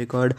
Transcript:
record.